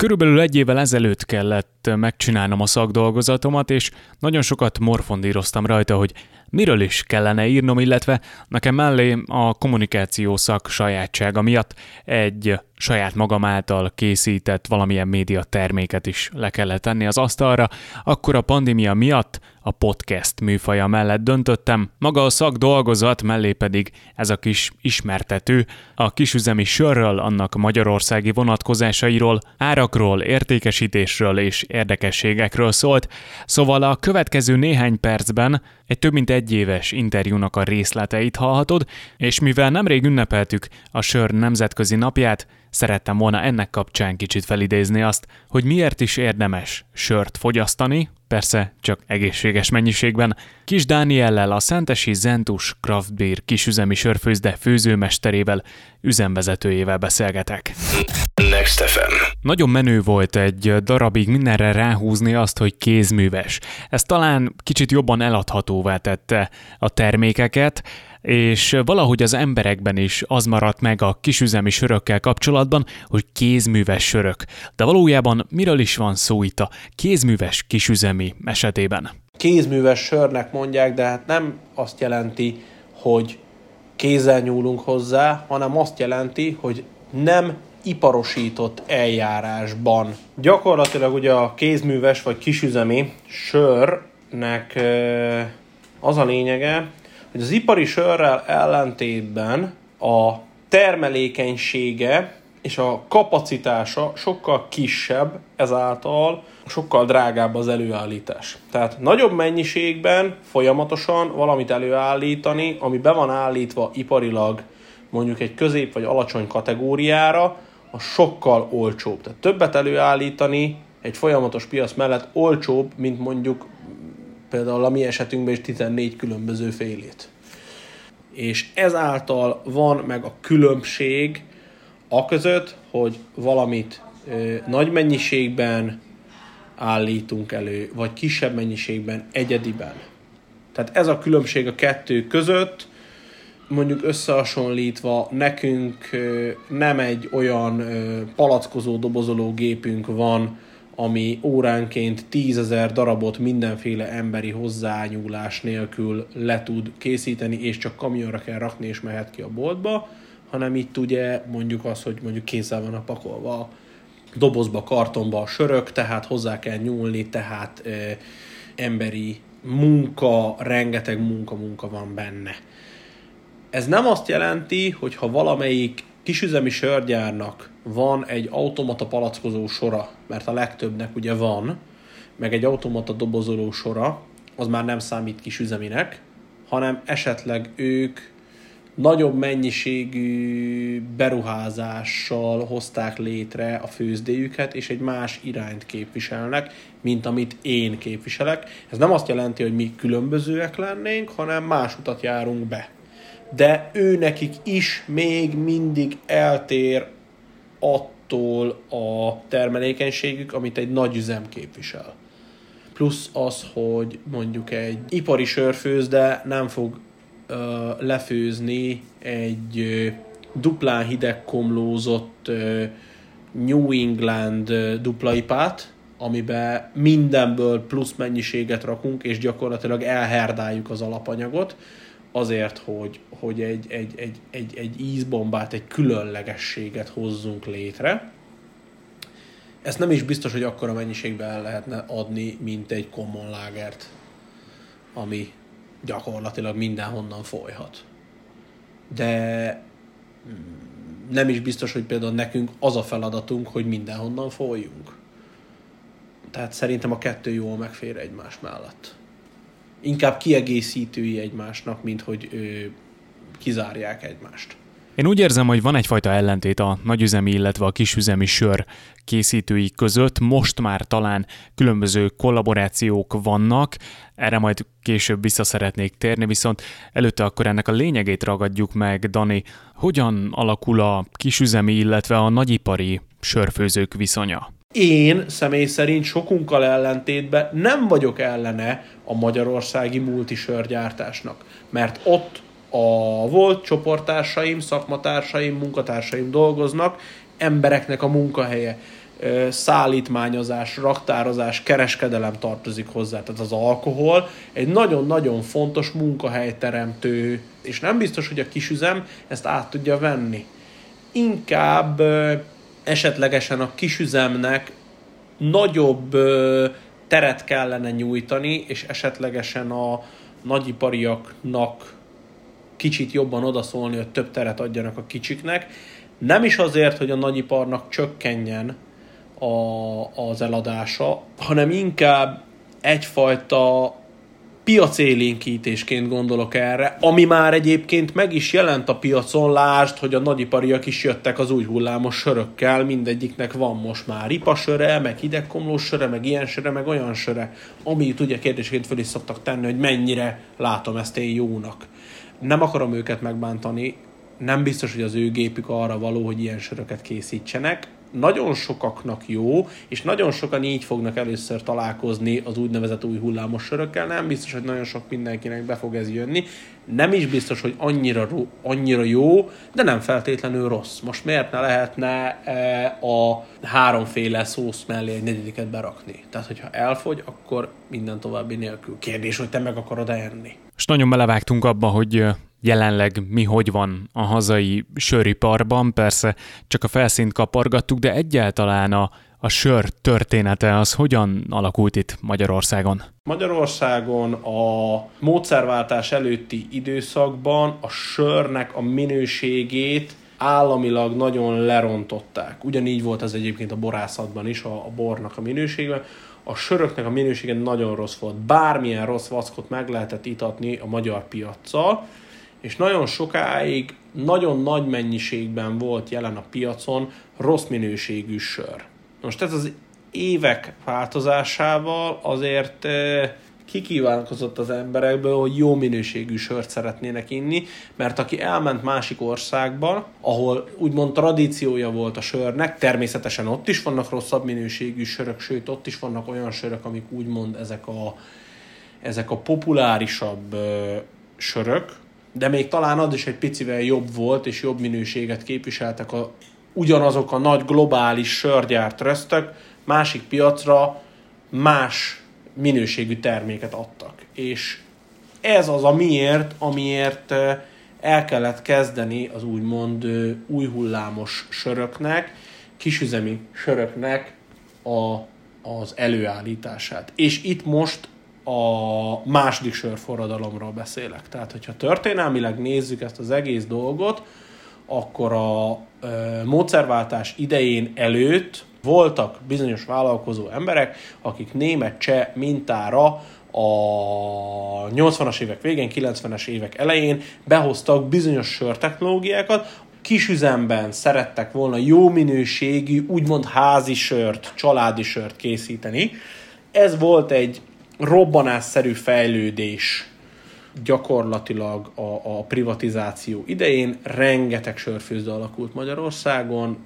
Körülbelül egy évvel ezelőtt kellett megcsinálnom a szakdolgozatomat, és nagyon sokat morfondíroztam rajta, hogy miről is kellene írnom, illetve nekem mellé a kommunikáció szak sajátsága miatt egy saját magam által készített valamilyen média terméket is le kellett tenni az asztalra, akkor a pandémia miatt a podcast műfaja mellett döntöttem, maga a szak dolgozat mellé pedig ez a kis ismertető, a kisüzemi sörről, annak magyarországi vonatkozásairól, árakról, értékesítésről és érdekességekről szólt, szóval a következő néhány percben egy több mint egy éves interjúnak a részleteit hallhatod, és mivel nemrég ünnepeltük a sör nemzetközi napját, Szerettem volna ennek kapcsán kicsit felidézni azt, hogy miért is érdemes sört fogyasztani, persze csak egészséges mennyiségben. Kis Dániellel a Szentesi Zentus Craft Beer kisüzemi sörfőzde főzőmesterével, üzemvezetőjével beszélgetek. Next FM. Nagyon menő volt egy darabig mindenre ráhúzni azt, hogy kézműves. Ez talán kicsit jobban eladhatóvá tette a termékeket, és valahogy az emberekben is az maradt meg a kisüzemi sörökkel kapcsolatban, hogy kézműves sörök. De valójában miről is van szó itt a kézműves kisüzemi esetében? Kézműves sörnek mondják, de hát nem azt jelenti, hogy kézzel nyúlunk hozzá, hanem azt jelenti, hogy nem iparosított eljárásban. Gyakorlatilag ugye a kézműves vagy kisüzemi sörnek az a lényege, hogy az ipari sörrel ellentétben a termelékenysége és a kapacitása sokkal kisebb, ezáltal sokkal drágább az előállítás. Tehát nagyobb mennyiségben folyamatosan valamit előállítani, ami be van állítva iparilag mondjuk egy közép vagy alacsony kategóriára, a sokkal olcsóbb. Tehát többet előállítani egy folyamatos piac mellett olcsóbb, mint mondjuk például a mi esetünkben is 14 különböző félét. És ezáltal van meg a különbség a között, hogy valamit ö, nagy mennyiségben állítunk elő, vagy kisebb mennyiségben, egyediben. Tehát ez a különbség a kettő között, mondjuk összehasonlítva nekünk nem egy olyan palackozó dobozoló gépünk van, ami óránként tízezer darabot mindenféle emberi hozzányúlás nélkül le tud készíteni, és csak kamionra kell rakni, és mehet ki a boltba, hanem itt ugye mondjuk az, hogy mondjuk kézzel van a pakolva dobozba, kartonba a sörök, tehát hozzá kell nyúlni, tehát ö, emberi munka, rengeteg munka-munka van benne. Ez nem azt jelenti, hogy ha valamelyik kisüzemi sörgyárnak van egy automata palackozó sora, mert a legtöbbnek ugye van, meg egy automata dobozoló sora, az már nem számít kisüzeminek, hanem esetleg ők nagyobb mennyiségű beruházással hozták létre a főzdéjüket, és egy más irányt képviselnek, mint amit én képviselek. Ez nem azt jelenti, hogy mi különbözőek lennénk, hanem más utat járunk be de ő nekik is még mindig eltér attól a termelékenységük, amit egy nagy üzem képvisel. Plusz az, hogy mondjuk egy ipari sörfőzde nem fog uh, lefőzni egy uh, duplán hidegkomlózott uh, New England duplaipát, amiben mindenből plusz mennyiséget rakunk, és gyakorlatilag elherdáljuk az alapanyagot, azért, hogy, hogy egy, egy, egy, egy, egy ízbombát, egy különlegességet hozzunk létre. Ezt nem is biztos, hogy akkora mennyiségben el lehetne adni, mint egy common lagert, ami gyakorlatilag mindenhonnan folyhat. De nem is biztos, hogy például nekünk az a feladatunk, hogy mindenhonnan folyjunk. Tehát szerintem a kettő jól megfér egymás mellett inkább kiegészítői egymásnak, mint hogy ő, kizárják egymást. Én úgy érzem, hogy van egyfajta ellentét a nagyüzemi, illetve a kisüzemi sör készítői között. Most már talán különböző kollaborációk vannak, erre majd később vissza szeretnék térni, viszont előtte akkor ennek a lényegét ragadjuk meg, Dani. Hogyan alakul a kisüzemi, illetve a nagyipari sörfőzők viszonya? Én személy szerint sokunkkal ellentétben nem vagyok ellene a magyarországi multisörgyártásnak, mert ott a volt csoporttársaim, szakmatársaim, munkatársaim dolgoznak, embereknek a munkahelye. szállítmányozás, raktározás, kereskedelem tartozik hozzá, tehát az alkohol egy nagyon-nagyon fontos munkahelyteremtő, és nem biztos, hogy a kisüzem ezt át tudja venni. Inkább esetlegesen a kisüzemnek nagyobb teret kellene nyújtani, és esetlegesen a nagyipariaknak kicsit jobban odaszólni, hogy több teret adjanak a kicsiknek. Nem is azért, hogy a nagyiparnak csökkenjen a, az eladása, hanem inkább egyfajta piacélénkítésként gondolok erre, ami már egyébként meg is jelent a piacon, lásd, hogy a nagyipariak is jöttek az új hullámos sörökkel, mindegyiknek van most már ripasöre, meg hidegkomlós söre, meg ilyen söre, meg olyan söre, amit ugye kérdésként föl is szoktak tenni, hogy mennyire látom ezt én jónak. Nem akarom őket megbántani, nem biztos, hogy az ő gépük arra való, hogy ilyen söröket készítsenek, nagyon sokaknak jó, és nagyon sokan így fognak először találkozni az úgynevezett új hullámos sörökkel. Nem biztos, hogy nagyon sok mindenkinek be fog ez jönni. Nem is biztos, hogy annyira, annyira jó, de nem feltétlenül rossz. Most miért ne lehetne e, a háromféle szósz mellé egy negyediket berakni? Tehát, hogyha elfogy, akkor minden további nélkül. Kérdés, hogy te meg akarod enni. És nagyon belevágtunk abba, hogy jelenleg mi hogy van a hazai söriparban. Persze csak a felszínt kapargattuk, de egyáltalán a, a sör története az hogyan alakult itt Magyarországon? Magyarországon a módszerváltás előtti időszakban a sörnek a minőségét államilag nagyon lerontották. Ugyanígy volt ez egyébként a borászatban is, a, a bornak a minőségben. A söröknek a minősége nagyon rossz volt. Bármilyen rossz vackot meg lehetett itatni a magyar piaccal, és nagyon sokáig nagyon nagy mennyiségben volt jelen a piacon rossz minőségű sör. Most ez az évek változásával azért eh, kikívánkozott az emberekből, hogy jó minőségű sört szeretnének inni, mert aki elment másik országba, ahol úgymond tradíciója volt a sörnek, természetesen ott is vannak rosszabb minőségű sörök, sőt ott is vannak olyan sörök, amik úgymond ezek a, ezek a populárisabb ö, eh, sörök, de még talán az is egy picivel jobb volt, és jobb minőséget képviseltek a, ugyanazok a nagy globális sörgyár trösztök, másik piacra más minőségű terméket adtak. És ez az a miért, amiért el kellett kezdeni az úgymond új hullámos söröknek, kisüzemi söröknek a, az előállítását. És itt most a második sörforradalomról beszélek. Tehát, hogyha történelmileg nézzük ezt az egész dolgot, akkor a ö, módszerváltás idején előtt voltak bizonyos vállalkozó emberek, akik német-cseh mintára a 80-as évek végén, 90-es évek elején behoztak bizonyos sörtechnológiákat, kisüzemben szerettek volna jó minőségű, úgymond házi sört, családi sört készíteni. Ez volt egy robbanásszerű fejlődés gyakorlatilag a, a privatizáció idején. Rengeteg sörfőző alakult Magyarországon,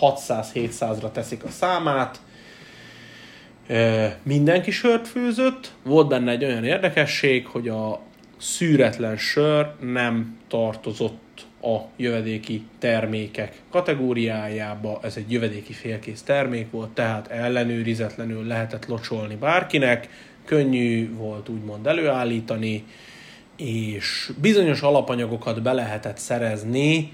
600-700-ra teszik a számát, mindenki sört főzött. Volt benne egy olyan érdekesség, hogy a szűretlen sör nem tartozott a jövedéki termékek kategóriájába. Ez egy jövedéki félkész termék volt, tehát ellenőrizetlenül lehetett locsolni bárkinek, könnyű volt úgymond előállítani, és bizonyos alapanyagokat be lehetett szerezni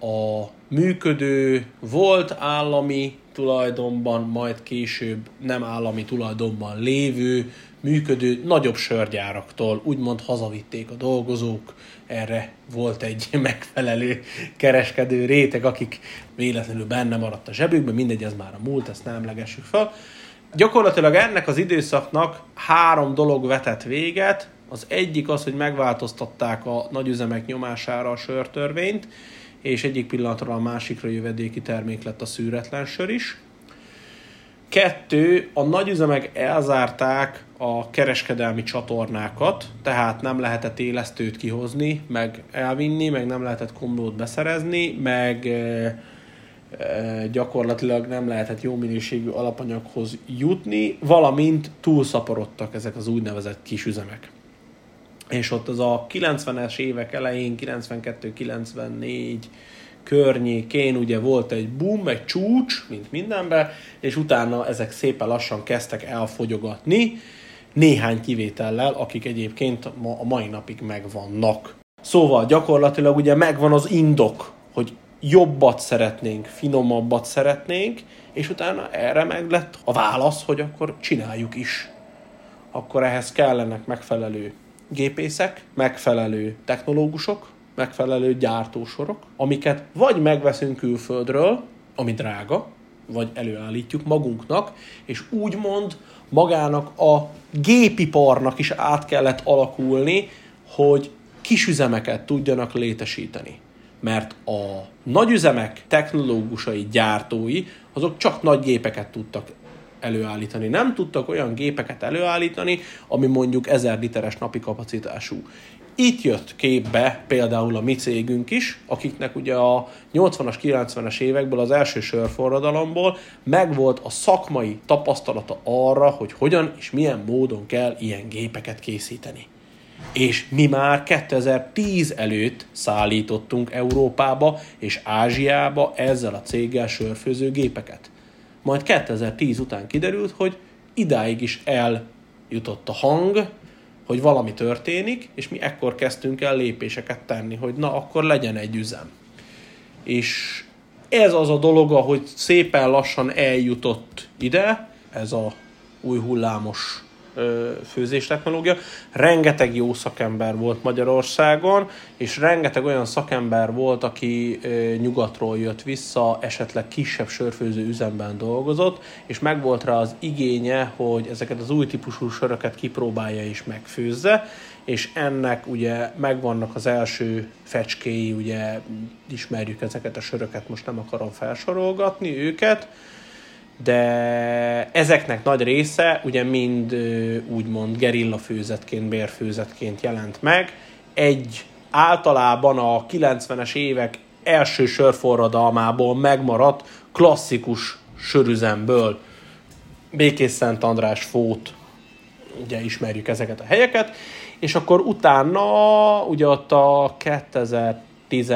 a működő, volt állami tulajdonban, majd később nem állami tulajdonban lévő, működő nagyobb sörgyáraktól, úgymond hazavitték a dolgozók, erre volt egy megfelelő kereskedő réteg, akik véletlenül benne maradt a zsebükben, mindegy, ez már a múlt, ezt nem emlegessük fel. Gyakorlatilag ennek az időszaknak három dolog vetett véget. Az egyik az, hogy megváltoztatták a nagyüzemek nyomására a sörtörvényt, és egyik pillanatra a másikra jövedéki termék lett a szűretlen sör is. Kettő, a nagyüzemek elzárták a kereskedelmi csatornákat, tehát nem lehetett élesztőt kihozni, meg elvinni, meg nem lehetett komlót beszerezni, meg e, e, gyakorlatilag nem lehetett jó minőségű alapanyaghoz jutni, valamint túlszaporodtak ezek az úgynevezett kisüzemek. És ott az a 90-es évek elején, 92-94 környékén ugye volt egy boom, egy csúcs, mint mindenben, és utána ezek szépen lassan kezdtek elfogyogatni, néhány kivétellel, akik egyébként ma, a mai napig megvannak. Szóval gyakorlatilag ugye megvan az indok, jobbat szeretnénk, finomabbat szeretnénk, és utána erre meg lett a válasz, hogy akkor csináljuk is. Akkor ehhez kellenek megfelelő gépészek, megfelelő technológusok, megfelelő gyártósorok, amiket vagy megveszünk külföldről, ami drága, vagy előállítjuk magunknak, és úgymond magának a gépiparnak is át kellett alakulni, hogy kisüzemeket tudjanak létesíteni. Mert a nagyüzemek technológusai, gyártói, azok csak nagy gépeket tudtak előállítani. Nem tudtak olyan gépeket előállítani, ami mondjuk 1000 literes napi kapacitású. Itt jött képbe például a mi cégünk is, akiknek ugye a 80-as, 90-es évekből az első sörforradalomból megvolt a szakmai tapasztalata arra, hogy hogyan és milyen módon kell ilyen gépeket készíteni. És mi már 2010 előtt szállítottunk Európába és Ázsiába ezzel a céggel sörfőző gépeket. Majd 2010 után kiderült, hogy idáig is eljutott a hang, hogy valami történik, és mi ekkor kezdtünk el lépéseket tenni, hogy na, akkor legyen egy üzem. És ez az a dolog, ahogy szépen lassan eljutott ide, ez a új hullámos főzés technológia. Rengeteg jó szakember volt Magyarországon, és rengeteg olyan szakember volt, aki nyugatról jött vissza, esetleg kisebb sörfőző üzemben dolgozott, és megvolt rá az igénye, hogy ezeket az új típusú söröket kipróbálja és megfőzze, és ennek ugye megvannak az első fecskéi, ugye ismerjük ezeket a söröket, most nem akarom felsorolgatni őket, de ezeknek nagy része ugye mind úgymond gerilla főzetként, bérfőzetként jelent meg. Egy általában a 90-es évek első sörforradalmából megmaradt klasszikus sörüzemből. Békés Szent András Fót, ugye ismerjük ezeket a helyeket, és akkor utána ugye ott a 2010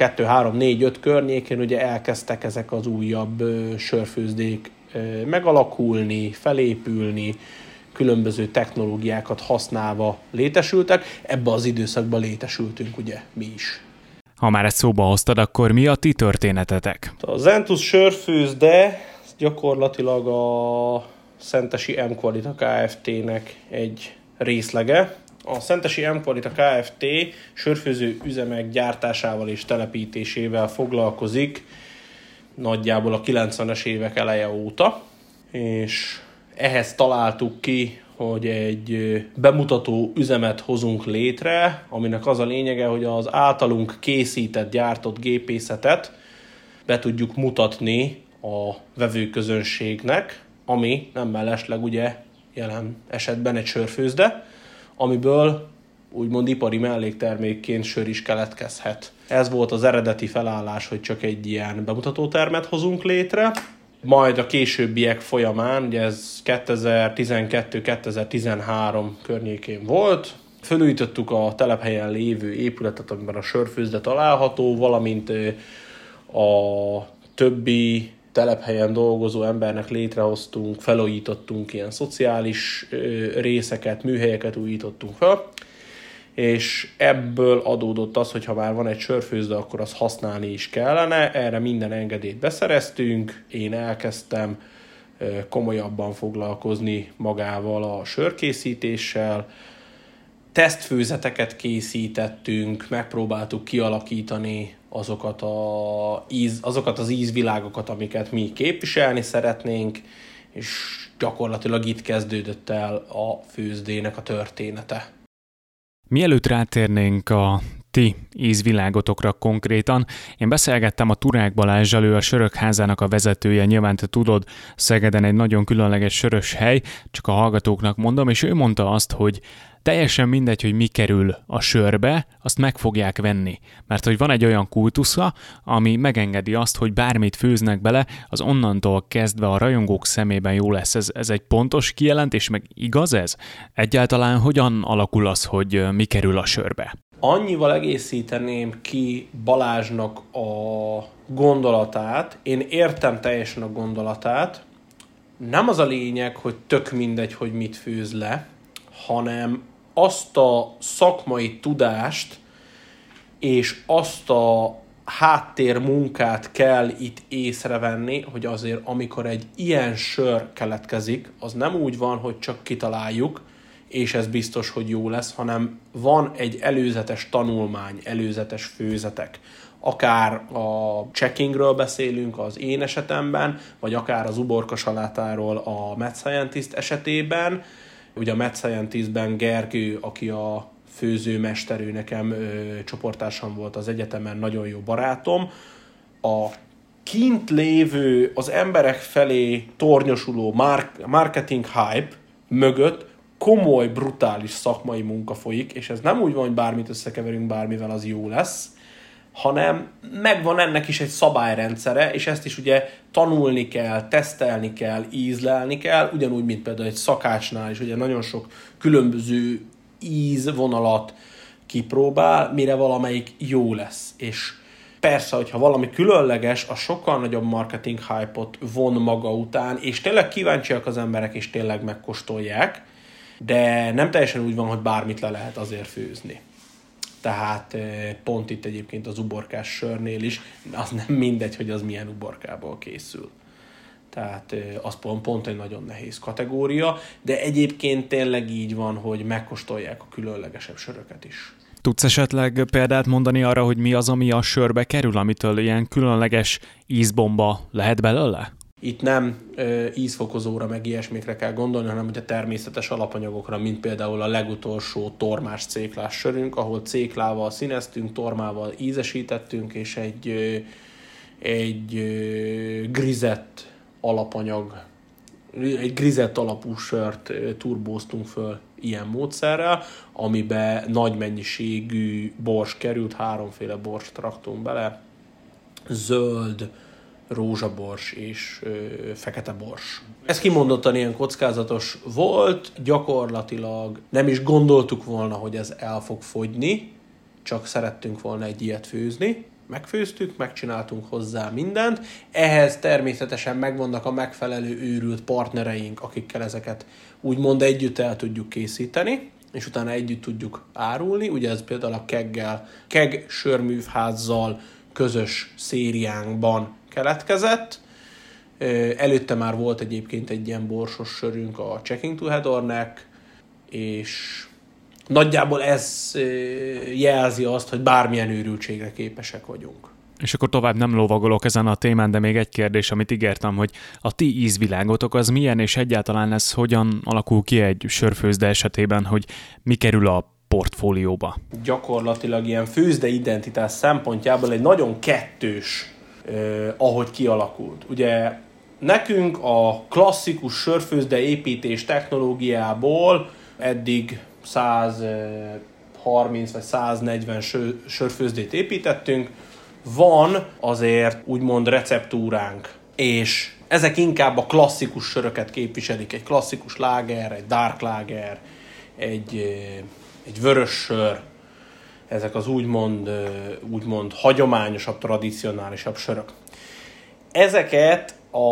2, 3, 4, 5 környékén ugye elkezdtek ezek az újabb sörfőzdék megalakulni, felépülni, különböző technológiákat használva létesültek. Ebbe az időszakban létesültünk ugye mi is. Ha már ezt szóba hoztad, akkor mi a ti történetetek? A Zentus sörfőzde gyakorlatilag a Szentesi M Qualita Kft-nek egy részlege, a Szentesi M Qualita Kft. sörfőző üzemek gyártásával és telepítésével foglalkozik nagyjából a 90-es évek eleje óta, és ehhez találtuk ki, hogy egy bemutató üzemet hozunk létre, aminek az a lényege, hogy az általunk készített, gyártott gépészetet be tudjuk mutatni a vevőközönségnek, ami nem mellesleg ugye jelen esetben egy sörfőzde, amiből úgymond ipari melléktermékként sör is keletkezhet. Ez volt az eredeti felállás, hogy csak egy ilyen bemutatótermet hozunk létre, majd a későbbiek folyamán, ugye ez 2012-2013 környékén volt, fölújítottuk a telephelyen lévő épületet, amiben a sörfőzde található, valamint a többi telephelyen dolgozó embernek létrehoztunk, felújítottunk ilyen szociális részeket, műhelyeket újítottunk fel, és ebből adódott az, hogy ha már van egy sörfőzde, akkor azt használni is kellene. Erre minden engedélyt beszereztünk, én elkezdtem komolyabban foglalkozni magával a sörkészítéssel, tesztfőzeteket készítettünk, megpróbáltuk kialakítani azokat, a íz, azokat az ízvilágokat, amiket mi képviselni szeretnénk, és gyakorlatilag itt kezdődött el a főzdének a története. Mielőtt rátérnénk a ti ízvilágotokra konkrétan. Én beszélgettem a Turák Balázsjal, ő a Sörökházának a vezetője, nyilván te tudod, Szegeden egy nagyon különleges sörös hely, csak a hallgatóknak mondom, és ő mondta azt, hogy teljesen mindegy, hogy mi kerül a sörbe, azt meg fogják venni. Mert hogy van egy olyan kultusza, ami megengedi azt, hogy bármit főznek bele, az onnantól kezdve a rajongók szemében jó lesz. Ez, ez egy pontos kijelentés, meg igaz ez? Egyáltalán hogyan alakul az, hogy mi kerül a sörbe? Annyival egészíteném ki Balázsnak a gondolatát, én értem teljesen a gondolatát, nem az a lényeg, hogy tök mindegy, hogy mit főz le, hanem azt a szakmai tudást és azt a háttér munkát kell itt észrevenni, hogy azért amikor egy ilyen sör keletkezik, az nem úgy van, hogy csak kitaláljuk, és ez biztos, hogy jó lesz, hanem van egy előzetes tanulmány, előzetes főzetek. Akár a checkingről beszélünk az én esetemben, vagy akár az uborka salátáról a Mad Scientist esetében. Ugye a Mad Scientistben Gergő, aki a főzőmesterő nekem ö, csoportársam volt az egyetemen, nagyon jó barátom. A kint lévő, az emberek felé tornyosuló mark- marketing hype mögött komoly, brutális szakmai munka folyik, és ez nem úgy van, hogy bármit összekeverünk bármivel, az jó lesz, hanem megvan ennek is egy szabályrendszere, és ezt is ugye tanulni kell, tesztelni kell, ízlelni kell, ugyanúgy, mint például egy szakácsnál is, ugye nagyon sok különböző ízvonalat kipróbál, mire valamelyik jó lesz. És persze, hogyha valami különleges, a sokkal nagyobb marketing hype-ot von maga után, és tényleg kíváncsiak az emberek, és tényleg megkóstolják, de nem teljesen úgy van, hogy bármit le lehet azért főzni. Tehát eh, pont itt egyébként az uborkás sörnél is, az nem mindegy, hogy az milyen uborkából készül. Tehát eh, az pont, pont egy nagyon nehéz kategória, de egyébként tényleg így van, hogy megkóstolják a különlegesebb söröket is. Tudsz esetleg példát mondani arra, hogy mi az, ami a sörbe kerül, amitől ilyen különleges ízbomba lehet belőle? Itt nem ö, ízfokozóra, meg ilyesmikre kell gondolni, hanem ugye természetes alapanyagokra, mint például a legutolsó tormás céklás sörünk, ahol céklával színeztünk, tormával ízesítettünk, és egy, ö, egy ö, grizett alapanyag, egy grizett alapú sört turbóztunk föl ilyen módszerrel, amiben nagy mennyiségű bors került, háromféle bors traktunk bele, zöld, rózsabors és ö, fekete bors. Ez kimondottan ilyen kockázatos volt, gyakorlatilag nem is gondoltuk volna, hogy ez el fog fogyni, csak szerettünk volna egy ilyet főzni. Megfőztük, megcsináltunk hozzá mindent. Ehhez természetesen megvannak a megfelelő őrült partnereink, akikkel ezeket úgymond együtt el tudjuk készíteni és utána együtt tudjuk árulni. Ugye ez például a keggel, keg sörművházzal közös szériánkban keletkezett. Előtte már volt egyébként egy ilyen borsos sörünk a Checking to Hedornek, és nagyjából ez jelzi azt, hogy bármilyen őrültségre képesek vagyunk. És akkor tovább nem lovagolok ezen a témán, de még egy kérdés, amit ígértem, hogy a ti ízvilágotok az milyen, és egyáltalán ez hogyan alakul ki egy sörfőzde esetében, hogy mi kerül a portfólióba? Gyakorlatilag ilyen főzde identitás szempontjából egy nagyon kettős eh, ahogy kialakult. Ugye nekünk a klasszikus sörfőzde építés technológiából eddig 130 vagy 140 sörfőzdét építettünk, van azért úgymond receptúránk, és ezek inkább a klasszikus söröket képviselik, egy klasszikus láger, egy dark láger, egy, egy vörös sör, ezek az úgymond, úgymond hagyományosabb, tradicionálisabb sörök. Ezeket a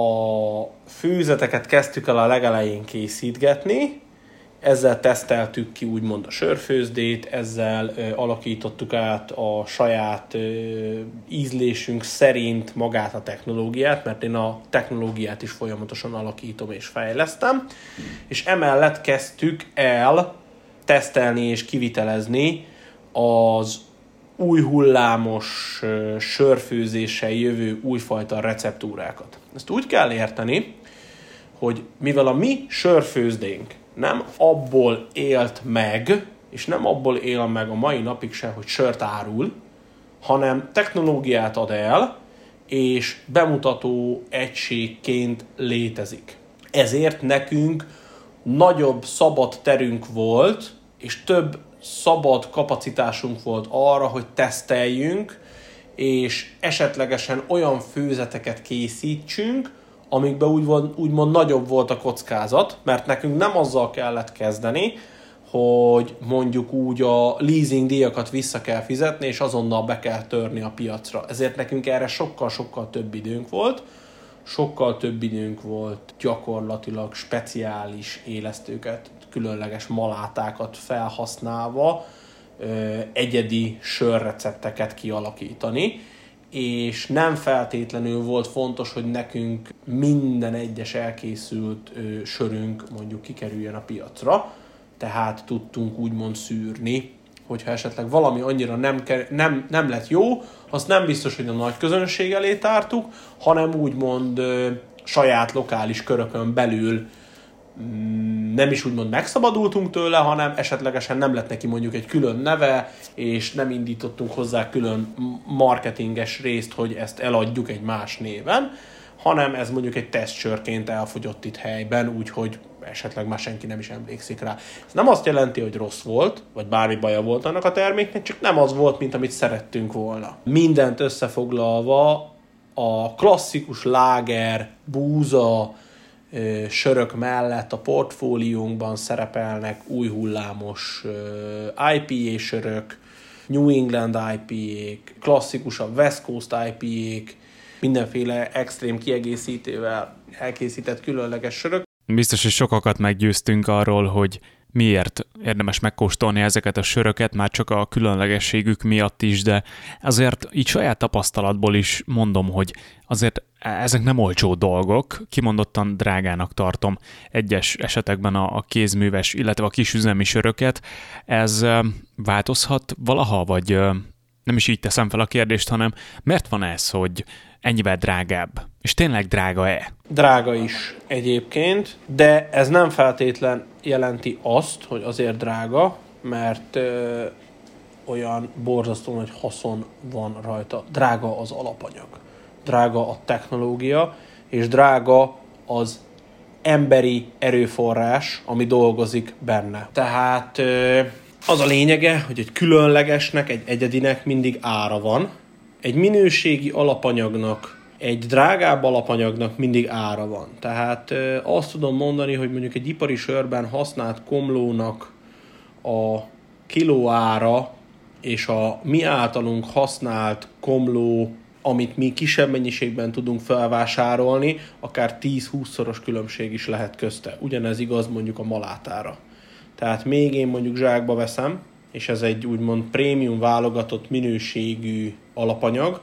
főzeteket kezdtük el a legelején készítgetni, ezzel teszteltük ki úgymond a sörfőzdét, ezzel ö, alakítottuk át a saját ö, ízlésünk szerint magát a technológiát, mert én a technológiát is folyamatosan alakítom és fejlesztem, és emellett kezdtük el tesztelni és kivitelezni az új hullámos sörfőzéssel jövő újfajta receptúrákat. Ezt úgy kell érteni, hogy mivel a mi sörfőzdénk nem abból élt meg, és nem abból él meg a mai napig se, hogy sört árul, hanem technológiát ad el, és bemutató egységként létezik. Ezért nekünk nagyobb szabad terünk volt, és több szabad kapacitásunk volt arra, hogy teszteljünk, és esetlegesen olyan főzeteket készítsünk, amikben úgy van, úgymond nagyobb volt a kockázat, mert nekünk nem azzal kellett kezdeni, hogy mondjuk úgy a leasing díjakat vissza kell fizetni, és azonnal be kell törni a piacra. Ezért nekünk erre sokkal-sokkal több időnk volt, sokkal több időnk volt gyakorlatilag speciális élesztőket, különleges malátákat felhasználva, egyedi sörrecepteket kialakítani, és nem feltétlenül volt fontos, hogy nekünk minden egyes elkészült sörünk mondjuk kikerüljön a piacra, tehát tudtunk úgymond szűrni, hogyha esetleg valami annyira nem, nem, nem lett jó, azt nem biztos, hogy a nagy közönség elé tártuk, hanem úgymond ö, saját lokális körökön belül nem is úgymond megszabadultunk tőle, hanem esetlegesen nem lett neki mondjuk egy külön neve, és nem indítottunk hozzá külön marketinges részt, hogy ezt eladjuk egy más néven, hanem ez mondjuk egy tesztsörként elfogyott itt helyben, úgyhogy esetleg már senki nem is emlékszik rá. Ez nem azt jelenti, hogy rossz volt, vagy bármi baja volt annak a terméknek, csak nem az volt, mint amit szerettünk volna. Mindent összefoglalva a klasszikus láger, búza, sörök mellett a portfóliónkban szerepelnek új hullámos IPA sörök, New England IPA-k, klasszikusabb West Coast IPA-k, mindenféle extrém kiegészítővel elkészített különleges sörök. Biztos, hogy sokakat meggyőztünk arról, hogy miért érdemes megkóstolni ezeket a söröket, már csak a különlegességük miatt is, de azért így saját tapasztalatból is mondom, hogy azért ezek nem olcsó dolgok, kimondottan drágának tartom egyes esetekben a, a kézműves, illetve a kisüzemi söröket. Ez változhat valaha, vagy nem is így teszem fel a kérdést, hanem miért van ez, hogy ennyivel drágább? És tényleg drága-e? Drága is egyébként, de ez nem feltétlen jelenti azt, hogy azért drága, mert ö, olyan borzasztó nagy haszon van rajta. Drága az alapanyag, drága a technológia, és drága az emberi erőforrás, ami dolgozik benne. Tehát ö, az a lényege, hogy egy különlegesnek, egy egyedinek mindig ára van. Egy minőségi alapanyagnak egy drágább alapanyagnak mindig ára van. Tehát azt tudom mondani, hogy mondjuk egy ipari sörben használt komlónak a kiló ára és a mi általunk használt komló, amit mi kisebb mennyiségben tudunk felvásárolni, akár 10-20-szoros különbség is lehet közte. Ugyanez igaz mondjuk a malátára. Tehát még én mondjuk zsákba veszem, és ez egy úgymond prémium válogatott minőségű alapanyag,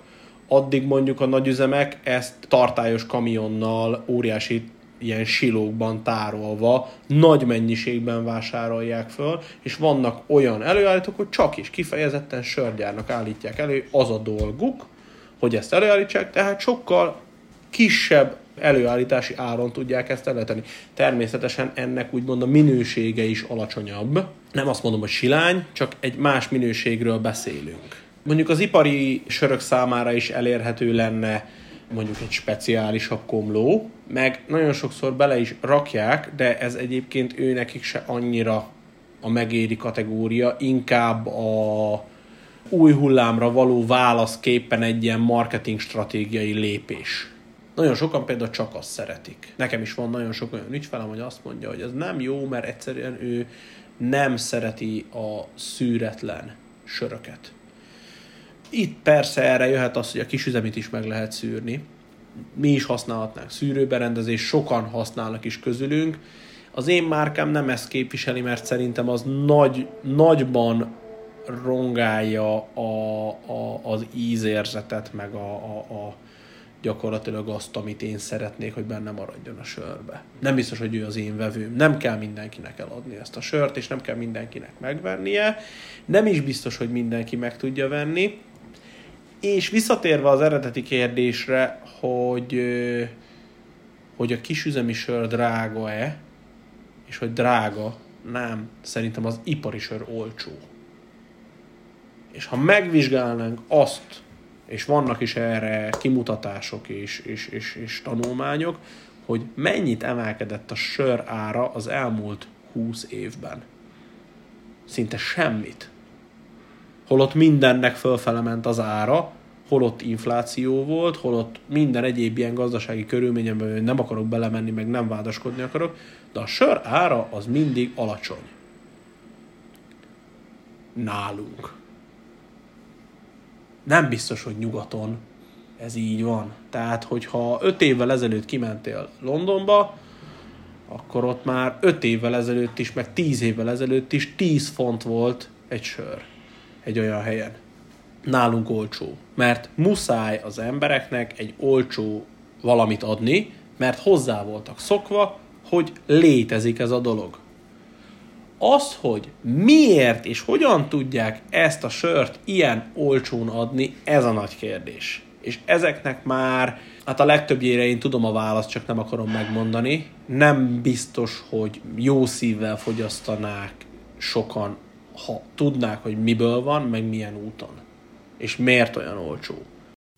addig mondjuk a nagyüzemek ezt tartályos kamionnal, óriási ilyen silókban tárolva, nagy mennyiségben vásárolják föl, és vannak olyan előállítók, hogy csak is kifejezetten sörgyárnak állítják elő, az a dolguk, hogy ezt előállítsák, tehát sokkal kisebb előállítási áron tudják ezt elleteni. Természetesen ennek úgymond a minősége is alacsonyabb. Nem azt mondom, hogy silány, csak egy más minőségről beszélünk mondjuk az ipari sörök számára is elérhető lenne mondjuk egy speciálisabb komló, meg nagyon sokszor bele is rakják, de ez egyébként ő nekik se annyira a megéri kategória, inkább a új hullámra való válaszképpen egy ilyen marketing stratégiai lépés. Nagyon sokan például csak azt szeretik. Nekem is van nagyon sok olyan ügyfelem, hogy azt mondja, hogy ez nem jó, mert egyszerűen ő nem szereti a szűretlen söröket. Itt persze erre jöhet az, hogy a kisüzemit is meg lehet szűrni. Mi is használhatnánk szűrőberendezés, sokan használnak is közülünk. Az én márkám nem ezt képviseli, mert szerintem az nagy, nagyban rongálja a, a, az ízérzetet, meg a, a, a gyakorlatilag azt, amit én szeretnék, hogy benne maradjon a sörbe. Nem biztos, hogy ő az én vevőm. Nem kell mindenkinek eladni ezt a sört, és nem kell mindenkinek megvennie. Nem is biztos, hogy mindenki meg tudja venni. És visszatérve az eredeti kérdésre, hogy, hogy a kisüzemi sör drága-e, és hogy drága, nem, szerintem az ipari sör olcsó. És ha megvizsgálnánk azt, és vannak is erre kimutatások és, és, és, és tanulmányok, hogy mennyit emelkedett a sör ára az elmúlt 20 évben. Szinte semmit holott mindennek fölfele ment az ára, holott infláció volt, holott minden egyéb ilyen gazdasági körülményemben nem akarok belemenni, meg nem vádaskodni akarok, de a sör ára az mindig alacsony. nálunk. Nem biztos, hogy nyugaton ez így van. Tehát, hogyha öt évvel ezelőtt kimentél Londonba, akkor ott már öt évvel ezelőtt is, meg tíz évvel ezelőtt is 10 font volt egy sör egy olyan helyen. Nálunk olcsó. Mert muszáj az embereknek egy olcsó valamit adni, mert hozzá voltak szokva, hogy létezik ez a dolog. Az, hogy miért és hogyan tudják ezt a sört ilyen olcsón adni, ez a nagy kérdés. És ezeknek már, hát a legtöbbjére én tudom a választ, csak nem akarom megmondani. Nem biztos, hogy jó szívvel fogyasztanák sokan, ha tudnák, hogy miből van, meg milyen úton. És miért olyan olcsó.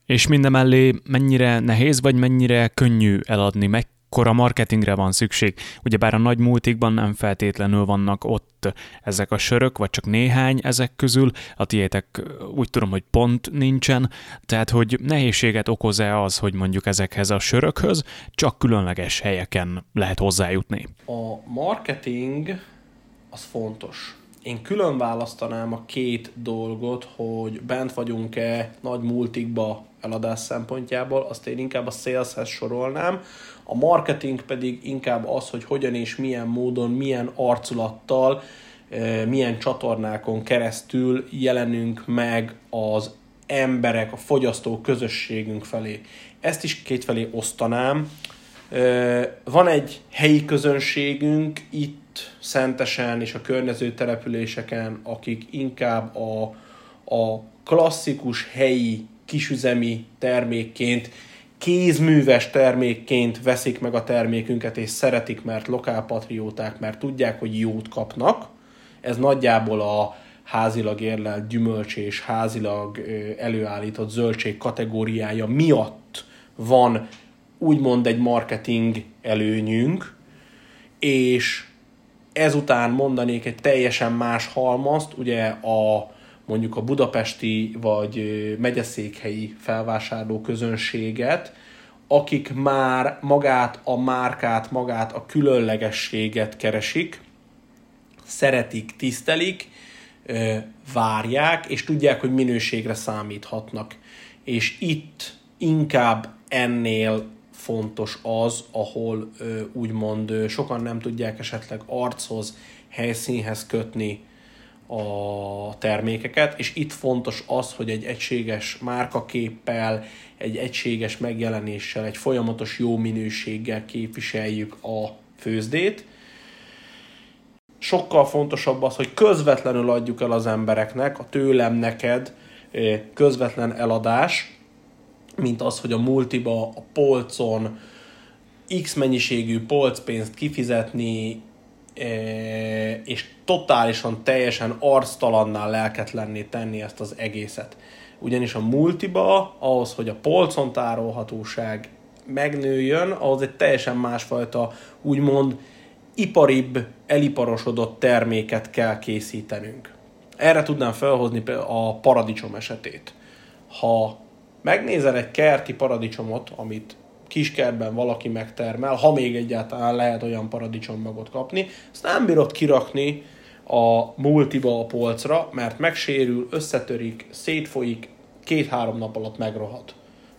És mindemellé mennyire nehéz, vagy mennyire könnyű eladni, meg mekkora marketingre van szükség. Ugyebár a nagy multikban nem feltétlenül vannak ott ezek a sörök, vagy csak néhány ezek közül, a tiétek úgy tudom, hogy pont nincsen, tehát hogy nehézséget okoz-e az, hogy mondjuk ezekhez a sörökhöz csak különleges helyeken lehet hozzájutni? A marketing az fontos. Én külön választanám a két dolgot, hogy bent vagyunk-e nagy multikba eladás szempontjából, azt én inkább a saleshez sorolnám, a marketing pedig inkább az, hogy hogyan és milyen módon, milyen arculattal, eh, milyen csatornákon keresztül jelenünk meg az emberek, a fogyasztó közösségünk felé. Ezt is kétfelé osztanám. Eh, van egy helyi közönségünk itt Szentesen és a környező településeken, akik inkább a, a klasszikus helyi kisüzemi termékként kézműves termékként veszik meg a termékünket, és szeretik, mert lokálpatrióták, mert tudják, hogy jót kapnak. Ez nagyjából a házilag érlelt gyümölcs és házilag előállított zöldség kategóriája miatt van úgymond egy marketing előnyünk, és ezután mondanék egy teljesen más halmazt, ugye a mondjuk a budapesti vagy megyeszékhelyi felvásárló közönséget, akik már magát a márkát, magát a különlegességet keresik, szeretik, tisztelik, várják, és tudják, hogy minőségre számíthatnak. És itt inkább ennél fontos az, ahol úgymond sokan nem tudják esetleg archoz, helyszínhez kötni a termékeket, és itt fontos az, hogy egy egységes márkaképpel, egy egységes megjelenéssel, egy folyamatos jó minőséggel képviseljük a főzdét. Sokkal fontosabb az, hogy közvetlenül adjuk el az embereknek, a tőlem neked közvetlen eladás, mint az, hogy a multiba, a polcon X mennyiségű polcpénzt kifizetni, és totálisan, teljesen arctalannál lelketlenné tenni ezt az egészet. Ugyanis a multiba, ahhoz, hogy a polcon tárolhatóság megnőjön, ahhoz egy teljesen másfajta, úgymond iparibb, eliparosodott terméket kell készítenünk. Erre tudnám felhozni a paradicsom esetét. Ha megnézel egy kerti paradicsomot, amit kiskertben valaki megtermel, ha még egyáltalán lehet olyan paradicsommagot kapni, ezt nem bírod kirakni a multiba a polcra, mert megsérül, összetörik, szétfolyik, két-három nap alatt megrohad.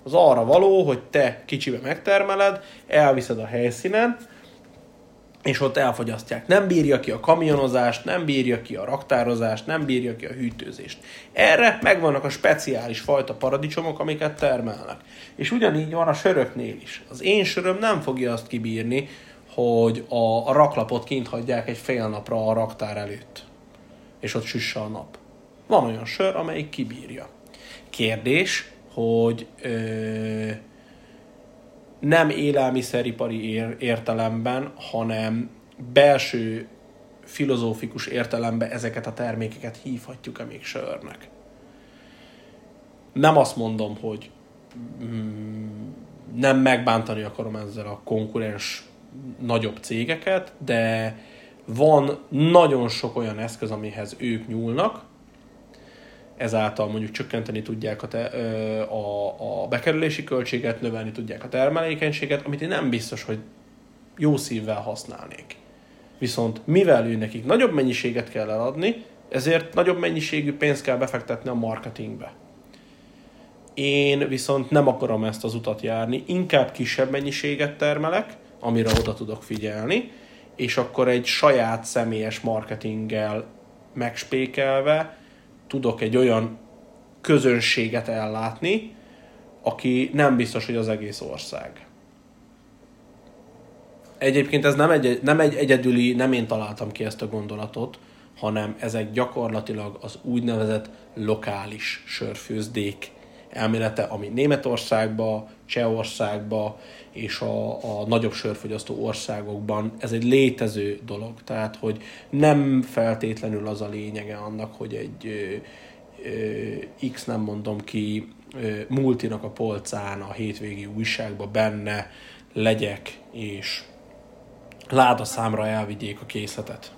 Az arra való, hogy te kicsibe megtermeled, elviszed a helyszínen, és ott elfogyasztják. Nem bírja ki a kamionozást, nem bírja ki a raktározást, nem bírja ki a hűtőzést. Erre megvannak a speciális fajta paradicsomok, amiket termelnek. És ugyanígy van a söröknél is. Az én söröm nem fogja azt kibírni, hogy a, raklapot kint hagyják egy fél napra a raktár előtt. És ott süsse a nap. Van olyan sör, amelyik kibírja. Kérdés, hogy ö, nem élelmiszeripari értelemben, hanem belső filozófikus értelemben ezeket a termékeket hívhatjuk-e még sörnek. Nem azt mondom, hogy mm, nem megbántani akarom ezzel a konkurens nagyobb cégeket, de van nagyon sok olyan eszköz, amihez ők nyúlnak, ezáltal mondjuk csökkenteni tudják a, te, a, a bekerülési költséget, növelni tudják a termelékenységet, amit én nem biztos, hogy jó szívvel használnék. Viszont mivel ő nekik nagyobb mennyiséget kell eladni, Ezért nagyobb mennyiségű pénzt kell befektetni a marketingbe. Én viszont nem akarom ezt az utat járni, inkább kisebb mennyiséget termelek, amire oda tudok figyelni, és akkor egy saját személyes marketinggel megspékelve tudok egy olyan közönséget ellátni, aki nem biztos, hogy az egész ország. Egyébként ez nem egy, nem egy egyedüli, nem én találtam ki ezt a gondolatot, hanem ezek gyakorlatilag az úgynevezett lokális sörfőzdék elmélete, ami Németországba, Csehországba és a, a nagyobb sörfogyasztó országokban ez egy létező dolog. Tehát, hogy nem feltétlenül az a lényege annak, hogy egy ö, X nem mondom ki ö, multinak a polcán a hétvégi újságban benne legyek, és láda számra elvigyék a készletet.